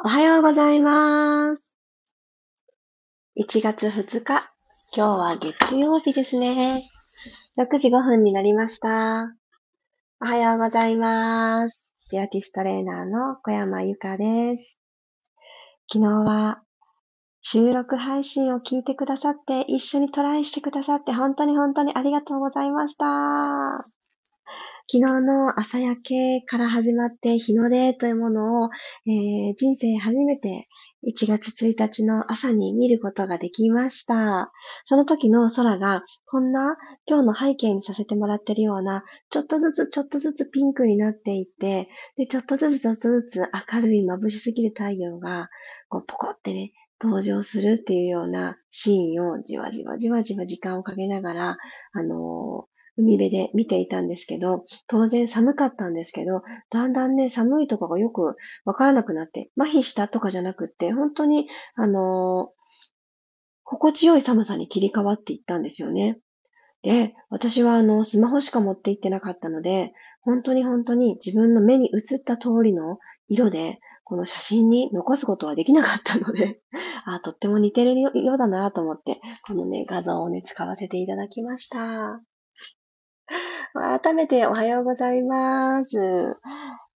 おはようございます。1月2日、今日は月曜日ですね。6時5分になりました。おはようございます。ピラティストレーナーの小山由かです。昨日は収録配信を聞いてくださって、一緒にトライしてくださって、本当に本当にありがとうございました。昨日の朝焼けから始まって日の出というものを、えー人生初めて1月1日の朝に見ることができました。その時の空がこんな今日の背景にさせてもらってるようなちょっとずつちょっとずつピンクになっていってでちょっとずつちょっとずつ明るい眩しすぎる太陽がこうポコってね登場するっていうようなシーンをじわじわじわじわ時間をかけながらあのー海辺で見ていたんですけど、当然寒かったんですけど、だんだんね、寒いとこがよくわからなくなって、麻痺したとかじゃなくって、本当に、あのー心地よい寒さに切り替わっていったんですよね。で、私はあの、スマホしか持って行ってなかったので、本当に本当に自分の目に映った通りの色で、この写真に残すことはできなかったので、あ、とっても似てるようだなと思って、このね、画像をね、使わせていただきました。改めておはようございます。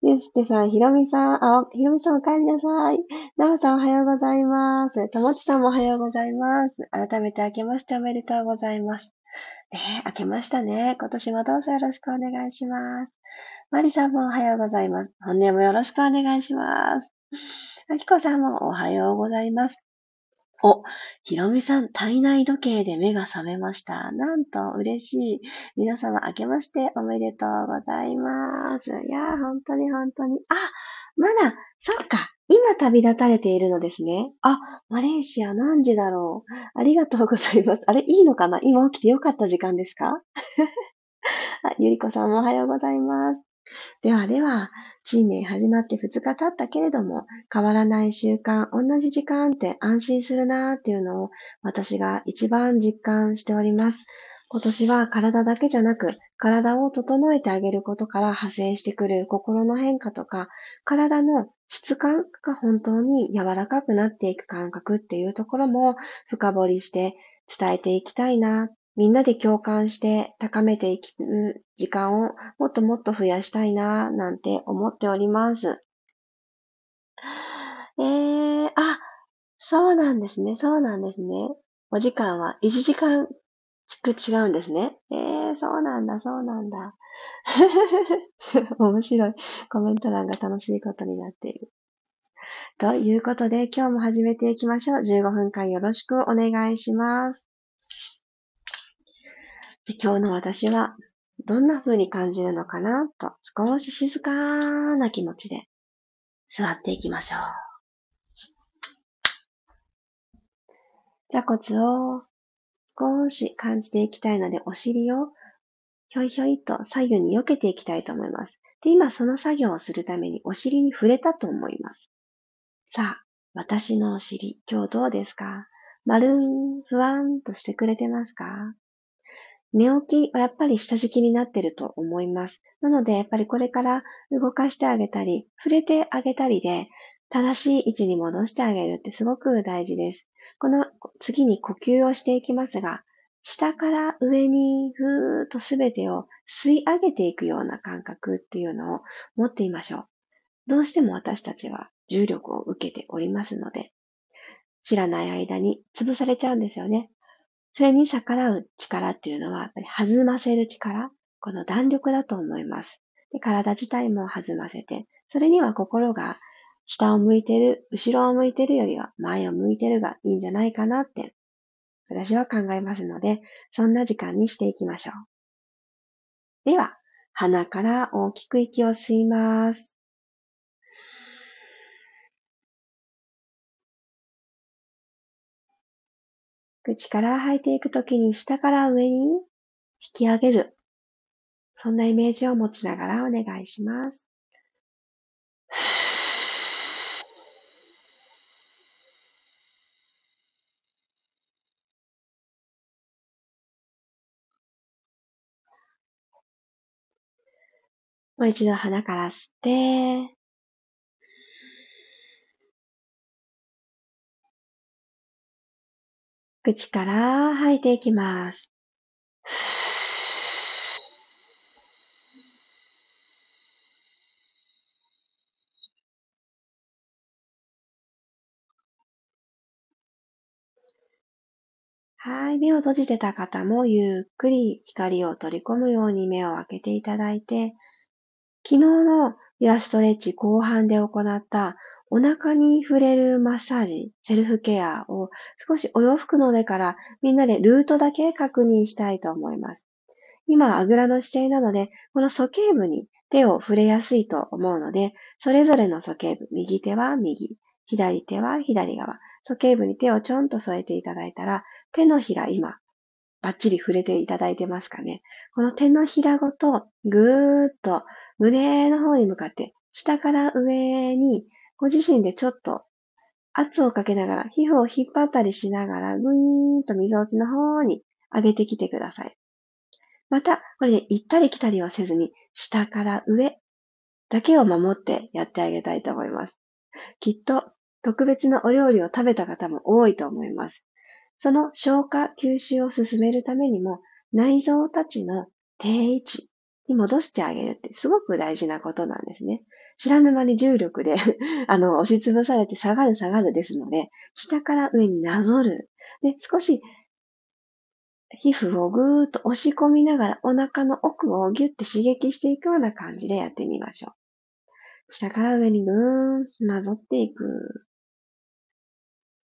ゆうすけさん、ひろみさん、あ、ひろみさんお帰りなさい。なおさんおはようございます。ともちさんもおはようございます。改めて明けましておめでとうございます。ねえ、明けましたね。今年もどうぞよろしくお願いします。まりさんもおはようございます。本年もよろしくお願いします。あきこさんもおはようございます。お、ひろみさん、体内時計で目が覚めました。なんと嬉しい。皆様、明けましておめでとうございます。いやー、本当に本当に。あ、まだ、そっか。今旅立たれているのですね。あ、マレーシア何時だろう。ありがとうございます。あれ、いいのかな？今起きてよかった時間ですか？あ、ゆりこさんもおはようございます。ではでは、新年始まって2日経ったけれども、変わらない習慣、同じ時間って安心するなーっていうのを私が一番実感しております。今年は体だけじゃなく、体を整えてあげることから派生してくる心の変化とか、体の質感が本当に柔らかくなっていく感覚っていうところも深掘りして伝えていきたいな。みんなで共感して高めていく時間をもっともっと増やしたいな、なんて思っております。えー、あ、そうなんですね、そうなんですね。お時間は1時間違うんですね。えー、そうなんだ、そうなんだ。面白い。コメント欄が楽しいことになっている。ということで、今日も始めていきましょう。15分間よろしくお願いします。今日の私は、どんな風に感じるのかなと、少し静かな気持ちで座っていきましょう。座骨を少し感じていきたいので、お尻をひょいひょいと左右に避けていきたいと思います。で、今その作業をするためにお尻に触れたと思います。さあ、私のお尻、今日どうですか？丸ん、ふわんとしてくれてますか？寝起きはやっぱり下敷きになってると思います。なので、やっぱりこれから動かしてあげたり、触れてあげたりで、正しい位置に戻してあげるってすごく大事です。この次に呼吸をしていきますが、下から上にふーっとすべてを吸い上げていくような感覚っていうのを持っていましょう。どうしても私たちは重力を受けておりますので、知らない間に潰されちゃうんですよね。それに逆らう力っていうのは、やっぱり弾ませる力、この弾力だと思います。で体自体も弾ませて、それには心が下を向いてる、後ろを向いてるよりは前を向いてるがいいんじゃないかなって、私は考えますので、そんな時間にしていきましょう。では、鼻から大きく息を吸います。口から吐いていくときに下から上に引き上げる。そんなイメージを持ちながらお願いします。もう一度鼻から吸って、口から吐いていきます。はい。目を閉じてた方もゆっくり光を取り込むように目を開けていただいて、昨日のイラストレッチ後半で行ったお腹に触れるマッサージ、セルフケアを少しお洋服の上からみんなでルートだけ確認したいと思います。今、あぐらの姿勢なので、この鼠径部に手を触れやすいと思うので、それぞれの鼠径部、右手は右、左手は左側、鼠径部に手をちょんと添えていただいたら、手のひら今、バッチリ触れていただいてますかね。この手のひらごと、ぐーっと胸の方に向かって、下から上に、ご自身でちょっと圧をかけながら、皮膚を引っ張ったりしながら、ぐーんと溝落ちの方に上げてきてください。また、これで行ったり来たりをせずに、下から上だけを守ってやってあげたいと思います。きっと特別なお料理を食べた方も多いと思います。その消化、吸収を進めるためにも、内臓たちの定位置に戻してあげるってすごく大事なことなんですね。知らぬ間に重力で あの、押しつぶされて下がる下がるですので、下から上になぞる。で、少し皮膚をぐーっと押し込みながらお腹の奥をギュッて刺激していくような感じでやってみましょう。下から上にぐーん、なぞっていく。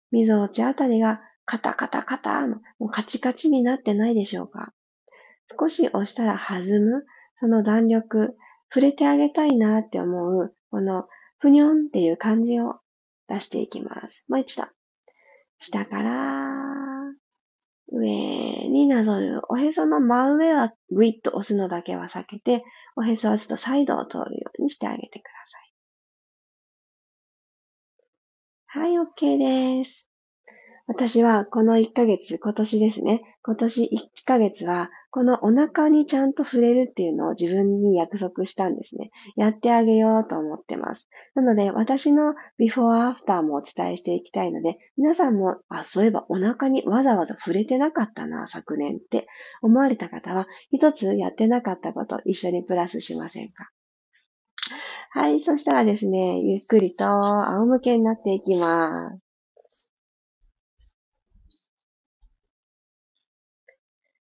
みぞおちあたりがカタカタカタの、もうカチカチになってないでしょうか少し押したら弾む、その弾力、触れてあげたいなって思う、このふにょんっていう感じを出していきます。もう一度。下から上になぞる。おへその真上はグイッと押すのだけは避けて、おへそはちょっとサイドを通るようにしてあげてください。はい、OK です。私はこの1ヶ月、今年ですね。今年1ヶ月は、このお腹にちゃんと触れるっていうのを自分に約束したんですね。やってあげようと思ってます。なので、私のビフォーアフターもお伝えしていきたいので、皆さんも、あ、そういえばお腹にわざわざ触れてなかったな、昨年って思われた方は、一つやってなかったこと一緒にプラスしませんか？はい。そしたらですね、ゆっくりと仰向けになっていきます。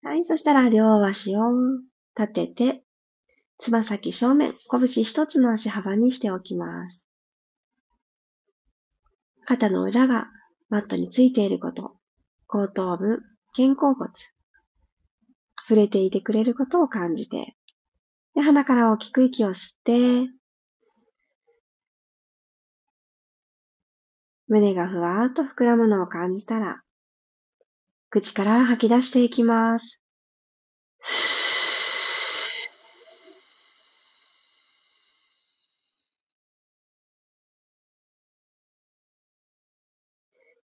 はい。そしたら両足を立てて、つま先正面、拳一つの足幅にしておきます。肩の裏がマットについていること、後頭部、肩甲骨、触れていてくれることを感じて、で鼻から大きく息を吸って、胸がふわーっと膨らむのを感じたら、口から吐き出していきます。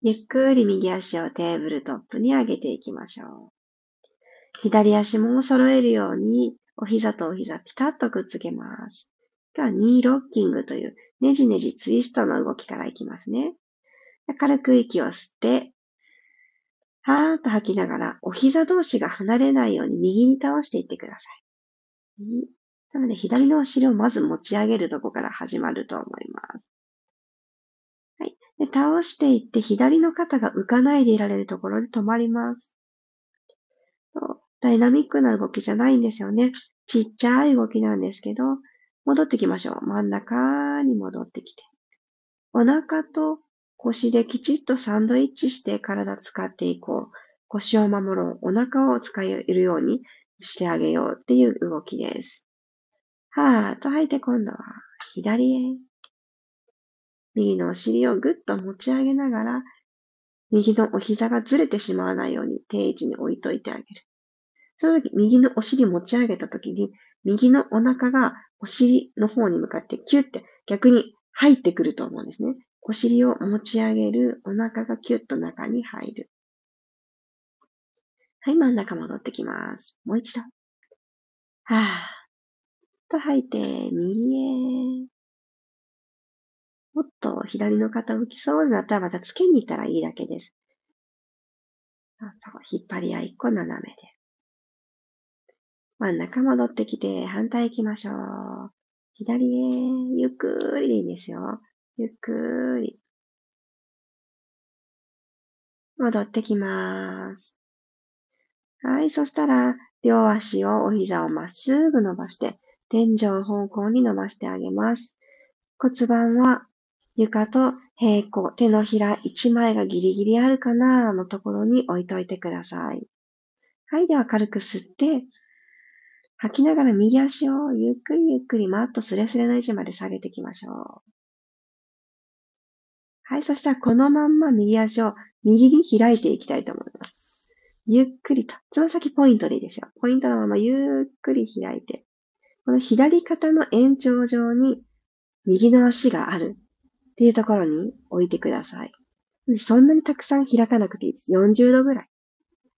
ゆっくり右足をテーブルトップに上げていきましょう。左足も揃えるように、お膝とお膝ピタッとくっつけます。今日はニーロッキングというねじねじツイストの動きからいきますね。軽く息を吸って、はーっと吐きながら、お膝同士が離れないように右に倒していってください。右。なので、左のお尻をまず持ち上げるとこから始まると思います。はい。で倒していって、左の肩が浮かないでいられるところで止まります。ダイナミックな動きじゃないんですよね。ちっちゃい動きなんですけど、戻ってきましょう。真ん中に戻ってきて。お腹と腰できちっとサンドイッチして体使っていこう。腰を守ろう。お腹を使えるようにしてあげようっていう動きです。はーっと吐いて今度は左へ。右のお尻をぐっと持ち上げながら、右のお膝がずれてしまわないように定位置に置いといてあげる。その時、右のお尻持ち上げた時に、右のお腹がお尻の方に向かってキュッて逆に入ってくると思うんですね。お尻を持ち上げる。お腹がキュッと中に入る。はい、真ん中戻ってきます。もう一度。はぁ。と吐いて、右へ。もっと左の肩浮きそうになったらまたつけに行ったらいいだけです。そう、引っ張り合いっこ斜めで。真ん中戻ってきて、反対行きましょう。左へ、ゆっくりでいいんですよ。ゆっくり。戻ってきます。はい、そしたら、両足をお膝をまっすぐ伸ばして、天井方向に伸ばしてあげます。骨盤は床と平行、手のひら一枚がギリギリあるかなのところに置いといてください。はい、では軽く吸って、吐きながら右足をゆっくりゆっくりマットスレスレの位置まで下げていきましょう。はい、そしたらこのまんま右足を右に開いていきたいと思います。ゆっくりと、つま先ポイントでいいですよ。ポイントのままゆっくり開いて、この左肩の延長上に右の足があるっていうところに置いてください。そんなにたくさん開かなくていいです。40度ぐらい。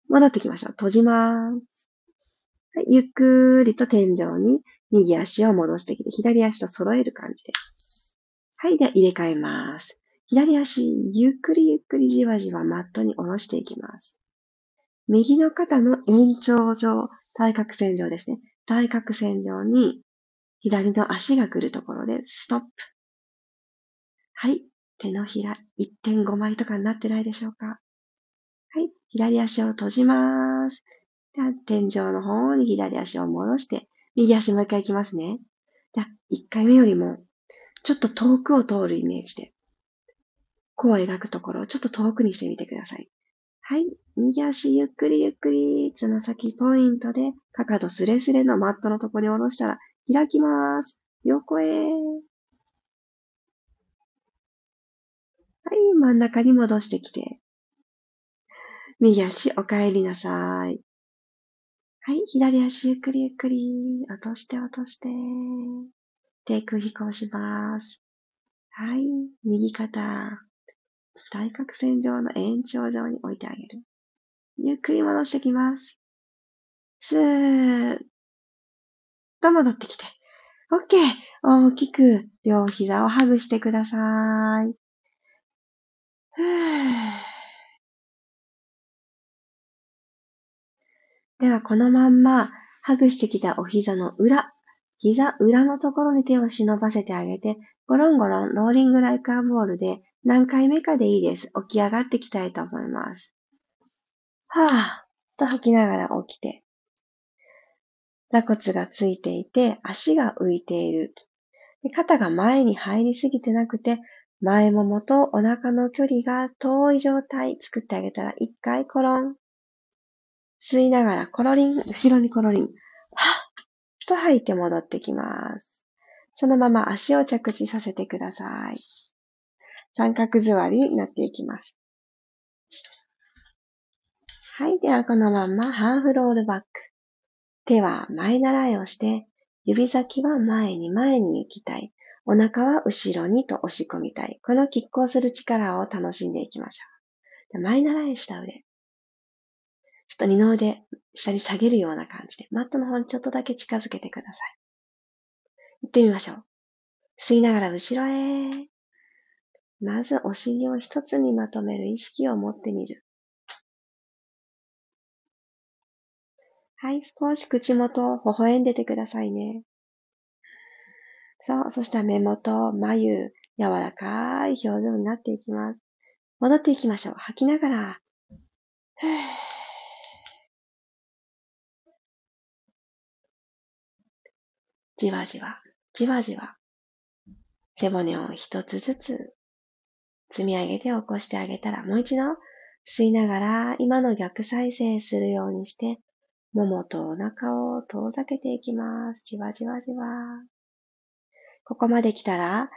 戻ってきましょう。閉じます。はい、ゆっくりと天井に右足を戻してきて、左足と揃える感じです。はい、では入れ替えます。左足、ゆっくりゆっくりじわじわマットに下ろしていきます。右の肩の延長上、対角線上ですね。対角線上に左の足が来るところでストップ。はい。手のひら1.5枚とかになってないでしょうかはい。左足を閉じます。では、天井の方に左足を戻して、右足もう一回行きますね。じゃあ、1回目よりも、ちょっと遠くを通るイメージで、こう描くところをちょっと遠くにしてみてください。はい。右足ゆっくりゆっくり、つま先ポイントで、かかとスレスレのマットのところに下ろしたら、開きます。横へ。はい、真ん中に戻してきて。右足お帰りなさい。はい、左足ゆっくりゆっくり。落として落として。低空飛行します。はい、右肩。対角線上の延長上に置いてあげる。ゆっくり戻してきます。スーッと戻ってきて。OK! 大きく両膝をハグしてください。では、このまんま、ハグしてきたお膝の裏、膝裏のところに手を忍ばせてあげて、ゴロンゴロンローリングライカーボールで何回目かでいいです。起き上がってきたいと思います。はぁ、と吐きながら起きて。座骨がついていて、足が浮いている。肩が前に入りすぎてなくて、前ももとお腹の距離が遠い状態作ってあげたら一回コロン。吸いながらコロリン、後ろにコロリン。はっと吐いて戻ってきます。そのまま足を着地させてください。三角座りになっていきます。はい。では、このままハーフロールバック。手は前習いをして、指先は前に前に行きたい。お腹は後ろにと押し込みたい。この拮抗する力を楽しんでいきましょう。前習いした腕。ちょっと二の腕下に下げるような感じで、マットの方にちょっとだけ近づけてください。行ってみましょう。吸いながら後ろへ。まずお尻を一つにまとめる意識を持ってみる。はい、少し口元を、微笑んでてくださいね。そう、そしたら目元、眉、柔らかい表情になっていきます。戻っていきましょう。吐きながら。じわじわ、じわじわ。背骨を一つずつ積み上げて起こしてあげたら、もう一度吸いながら今の逆再生するようにして、ももとお腹を遠ざけていきます。じわじわじわ。ここまで来たら、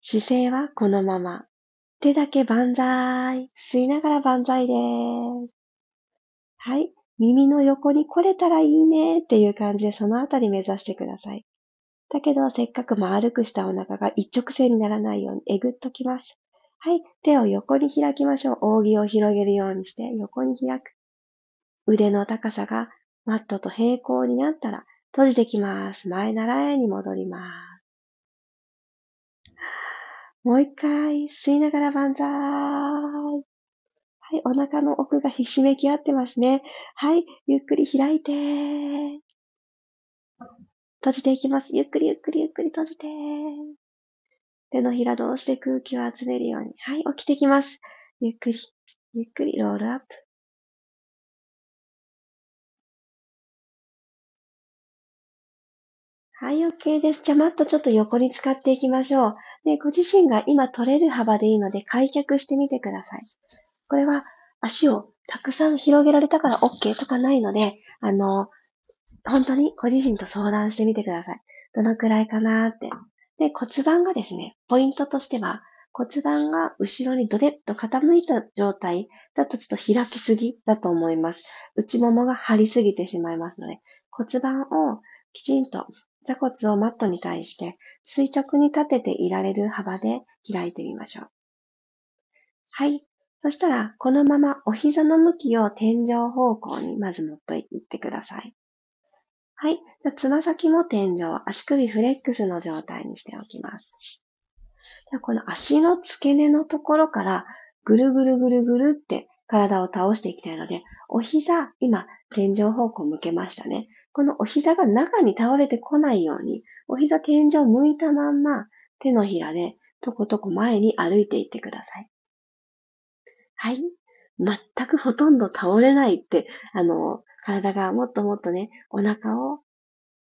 姿勢はこのまま。手だけ万歳。吸いながら万歳です。はい。耳の横に来れたらいいねっていう感じでそのあたり目指してください。だけど、せっかく丸くしたお腹が一直線にならないようにえぐっときます。はい。手を横に開きましょう。扇を広げるようにして横に開く。腕の高さがマットと平行になったら閉じてきます。前習いに戻ります。もう一回、吸いながら万歳。ははい、お腹の奥がひしめき合ってますね。はい、ゆっくり開いて。閉じていきます。ゆっくりゆっくりゆっくり閉じて。手のひら同士で空気を集めるように。はい、起きてきます。ゆっくり、ゆっくりロールアップ。はい、OK です。じゃ、マットちょっと横に使っていきましょう。で、ご自身が今取れる幅でいいので開脚してみてください。これは足をたくさん広げられたから OK とかないので、あの、本当にご自身と相談してみてください。どのくらいかなって。で、骨盤がですね、ポイントとしては、骨盤が後ろにドデッと傾いた状態だとちょっと開きすぎだと思います。内ももが張りすぎてしまいますので、骨盤をきちんと座骨をマットに対して垂直に立てていられる幅で開いてみましょう。はい。そしたら、このままお膝の向きを天井方向にまず持っていってください。はい。じゃつま先も天井、足首フレックスの状態にしておきます。じゃこの足の付け根のところからぐるぐるぐるぐるって体を倒していきたいので、お膝、今、天井方向向けましたね。このお膝が中に倒れてこないように、お膝天井向いたまんま、手のひらでとことこ前に歩いていってください。はい。全くほとんど倒れないって、あの、体がもっともっとね、お腹を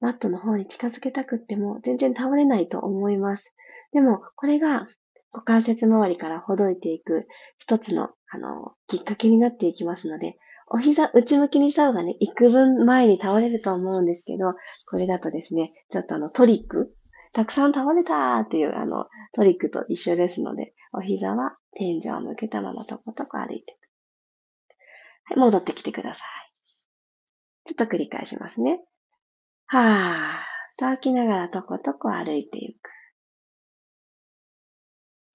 マットの方に近づけたくっても全然倒れないと思います。でも、これが股関節周りからほどいていく一つの、あの、きっかけになっていきますので、お膝内向きにした方がね、幾分前に倒れると思うんですけど、これだとですね、ちょっとあのトリック、たくさん倒れたーっていうあのトリックと一緒ですので、お膝は天井を向けたままとことこ歩いて。戻ってきてください。ちょっと繰り返しますね。はーと吐きながらとことこ歩いていく。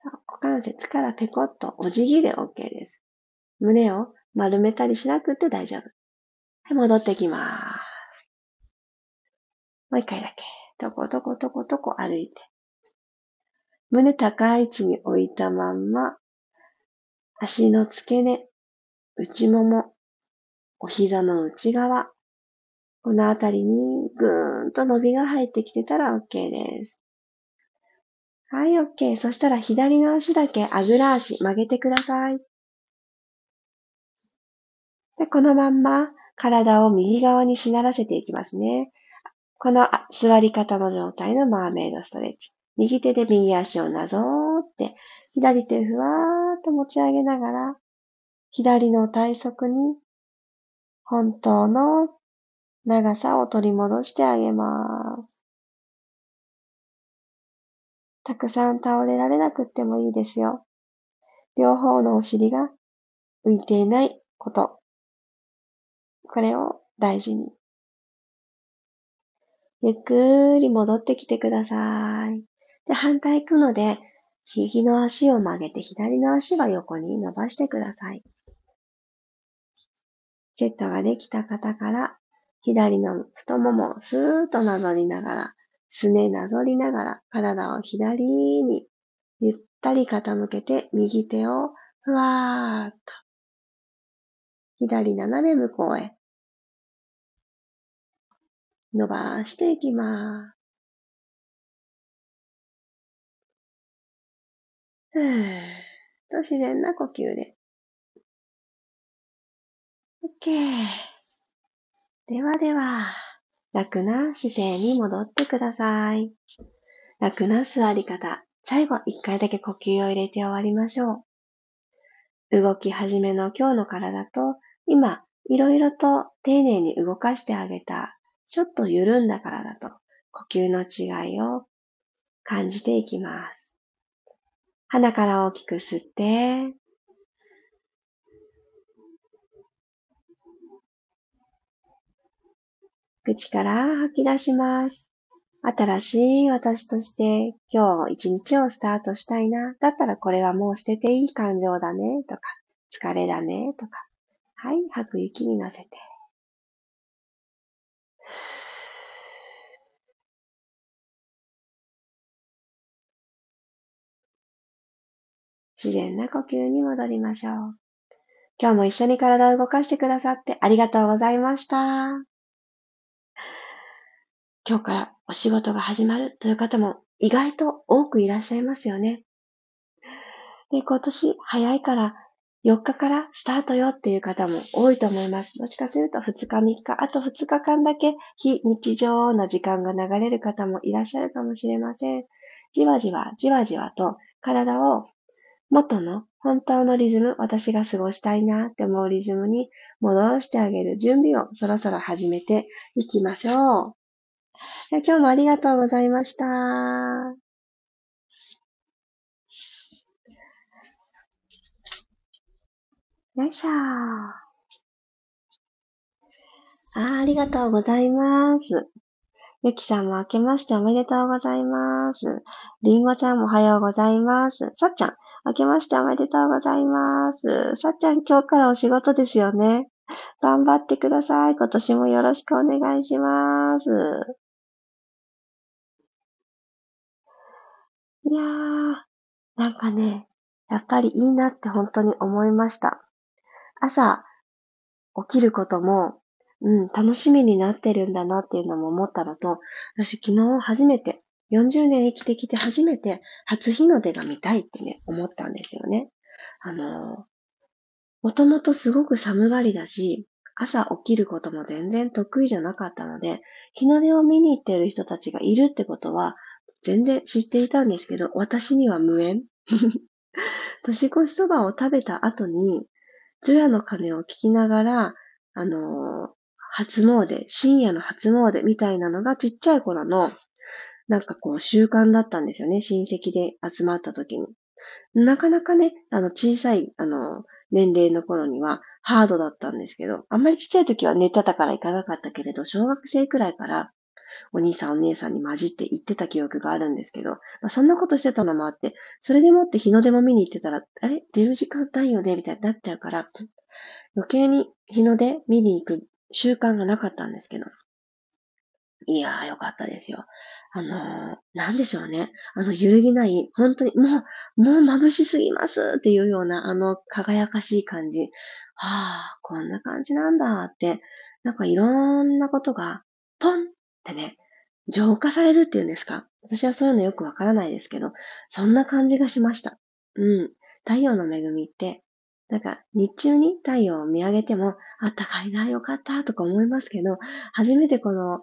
股関節からペコッとお辞儀で OK です。胸を丸めたりしなくて大丈夫。はい、戻ってきます。もう一回だけ。とことことことこ歩いて。胸高い位置に置いたまんま、足の付け根、内もも、お膝の内側、このあたりにぐーんと伸びが入ってきてたら OK です。はい、OK。そしたら左の足だけあぐら足曲げてください。で、このまんま体を右側にしならせていきますね。この座り方の状態のマーメイドストレッチ。右手で右足をなぞーって、左手ふわーっと持ち上げながら、左の体側に本当の長さを取り戻してあげます。たくさん倒れられなくってもいいですよ。両方のお尻が浮いていないこと。これを大事に。ゆっくり戻ってきてください。で、反対行くので、右の足を曲げて左の足は横に伸ばしてください。セットができた方から、左の太ももをスーッとなぞりながら、すねなぞりながら、体を左にゆったり傾けて、右手をふわーっと、左斜め向こうへ、伸ばしていきます。ふーっと自然な呼吸で。OK。ではでは、楽な姿勢に戻ってください。楽な座り方。最後、一回だけ呼吸を入れて終わりましょう。動き始めの今日の体と、今、いろいろと丁寧に動かしてあげたちょっと緩んだからだと、呼吸の違いを感じていきます。鼻から大きく吸って、口から吐き出します。新しい私として今日一日をスタートしたいな。だったらこれはもう捨てていい感情だね。とか、疲れだね。とか。はい、吐く息に乗せて。自然な呼吸に戻りましょう。今日も一緒に体を動かしてくださってありがとうございました。今日からお仕事が始まるという方も意外と多くいらっしゃいますよね。で、今年早いから4日からスタートよっていう方も多いと思います。もしかすると2日3日、あと2日間だけ非日常な時間が流れる方もいらっしゃるかもしれません。じわじわ、じわじわと体を元の本当のリズム、私が過ごしたいなって思うリズムに戻してあげる準備をそろそろ始めていきましょう。今日もありがとうございました。よいしょあありがとうございます。ゆきさんも明けましておめでとうございます。りんごちゃんもおはようございます。さっちゃん、明けましておめでとうございます。さっちゃん、今日からお仕事ですよね。頑張ってください。今年もよろしくお願いします。いやー、なんかね、やっぱりいいなって本当に思いました。朝、起きることも、うん、楽しみになってるんだなっていうのも思ったのと、私昨日初めて、40年生きてきて初めて初日の出が見たいってね、思ったんですよね。あの、もともとすごく寒がりだし、朝起きることも全然得意じゃなかったので、日の出を見に行ってる人たちがいるってことは、全然知っていたんですけど、私には無縁。年越しそばを食べた後に、除夜の鐘を聞きながら、あのー、初詣、深夜の初詣みたいなのがちっちゃい頃の、なんかこう習慣だったんですよね。親戚で集まった時に。なかなかね、あの小さい、あの、年齢の頃にはハードだったんですけど、あんまりちっちゃい時は寝てたから行かなかったけれど、小学生くらいからお兄さんお姉さんに混じって行ってた記憶があるんですけど、まあ、そんなことしてたのもあって、それでもって日の出も見に行ってたら、あれ出る時間ないよねみたいになっちゃうから、余計に日の出見に行く習慣がなかったんですけど。いやーよかったですよ。あのー、なんでしょうね。あの、揺るぎない、本当に、もう、もう眩しすぎますっていうような、あの、輝かしい感じ。はあ、こんな感じなんだって、なんかいろんなことが、ポンっってね、浄化されるっていうんですか？私はそういうのよくわからないですけど、そんな感じがしました。うん。太陽の恵みって、なんか日中に太陽を見上げても、あったかいな、よかったとか思いますけど、初めてこの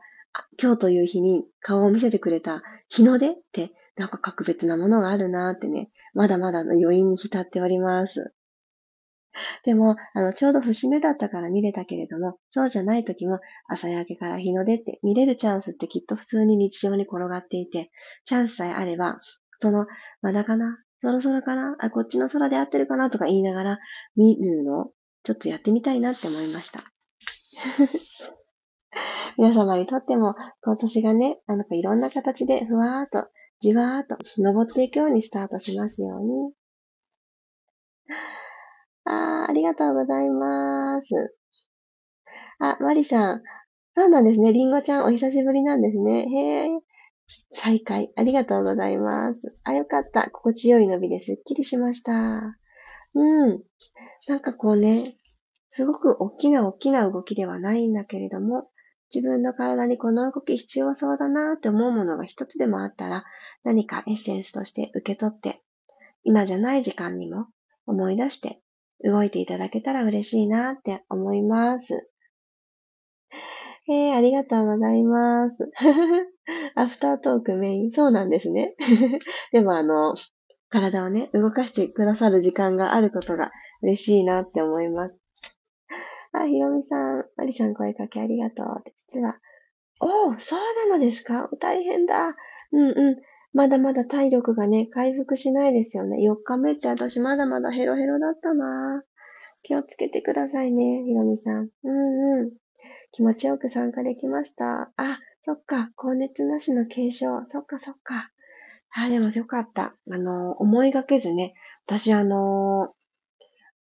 今日という日に顔を見せてくれた日の出ってなんか格別なものがあるなーってね、まだまだの余韻に浸っております。でも、あの、ちょうど節目だったから見れたけれども、そうじゃない時も、朝焼けから日の出って見れるチャンスってきっと普通に日常に転がっていて、チャンスさえあれば、その、まだかなそろそろかなあ、こっちの空で合ってるかなとか言いながら見るのを、ちょっとやってみたいなって思いました。皆様にとっても、今年がね、なんかいろんな形でふわーっと、じわーっと登っていくようにスタートしますように。ああ、ありがとうございます。あ、マリさん。そうなんですね。リンゴちゃん、お久しぶりなんですね。へえ。再会。ありがとうございます。あ、よかった。心地よい伸びですっきりしました。うん。なんかこうね、すごく大きな大きな動きではないんだけれども、自分の体にこの動き必要そうだなって思うものが一つでもあったら、何かエッセンスとして受け取って、今じゃない時間にも思い出して動いていただけたら嬉しいなって思います。えー、ありがとうございます。アフタートークメイン。そうなんですね。でもあの、体をね、動かしてくださる時間があることが嬉しいなって思います。あ、ひろみさん、まりさん声かけありがとう。実は、おお、そうなのですか？大変だ。うんうん。まだまだ体力がね、回復しないですよね。4日目って私まだまだヘロヘロだったな気をつけてくださいね、ひろみさん。うんうん。気持ちよく参加できました。あ、そっか。高熱なしの軽症。そっかそっか。あ、でもよかった。あの、思いがけずね、私あの、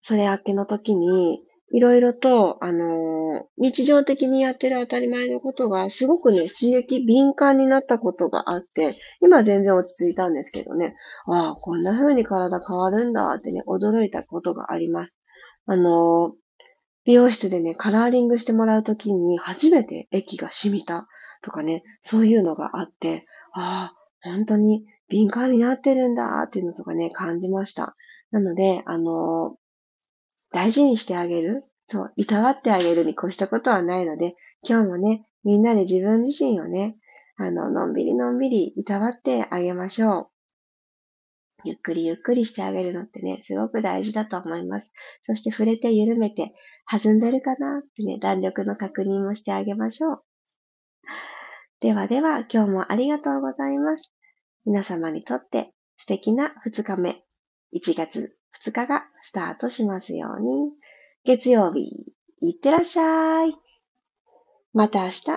それ明けの時に、いろいろと、あの日常的にやってる当たり前のことが、すごくね、刺激敏感になったことがあって、今全然落ち着いたんですけどね、ああ、こんな風に体変わるんだってね、驚いたことがあります。あの、美容室でね、カラーリングしてもらうときに初めて液が染みたとかね、そういうのがあって、ああ、本当に敏感になってるんだっていうのとかね、感じました。なので、あの、大事にしてあげる。そう、いたわってあげるに越したことはないので、今日もね、みんなで自分自身をね、あの、のんびりのんびりいたわってあげましょう。ゆっくりゆっくりしてあげるのってね、すごく大事だと思います。そして触れて緩めて、弾んでるかなってね、弾力の確認もしてあげましょう。ではでは、今日もありがとうございます。皆様にとって素敵な2日目、1月2日がスタートしますように。月曜日、いってらっしゃい。また明日、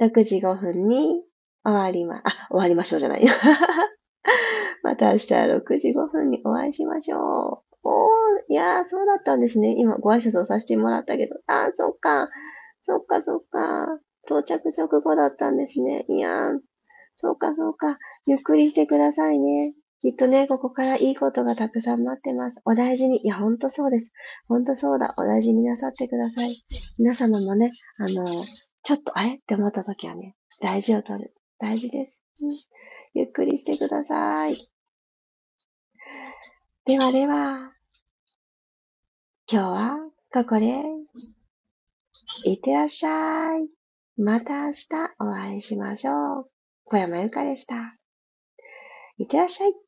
6時5分に終わりま、あ、終わりましょうじゃない。また明日6時5分にお会いしましょう。おー、いやー、そうだったんですね。今ご挨拶をさせてもらったけど。あー、そっか。そっか、そっか。到着直後だったんですね。いやー、そうか、そうか。ゆっくりしてくださいね。きっとね、ここからいいことがたくさん待ってます。お大事に。いや、ほんとそうです。ほんとそうだ。お大事になさってください。皆様もね、あの、ちょっとあれ？って思った時はね、大事を取る。大事です。うん、ゆっくりしてください。ではでは、今日はここで、いってらっしゃい。また明日お会いしましょう。小山由かでした。いってらっしゃい。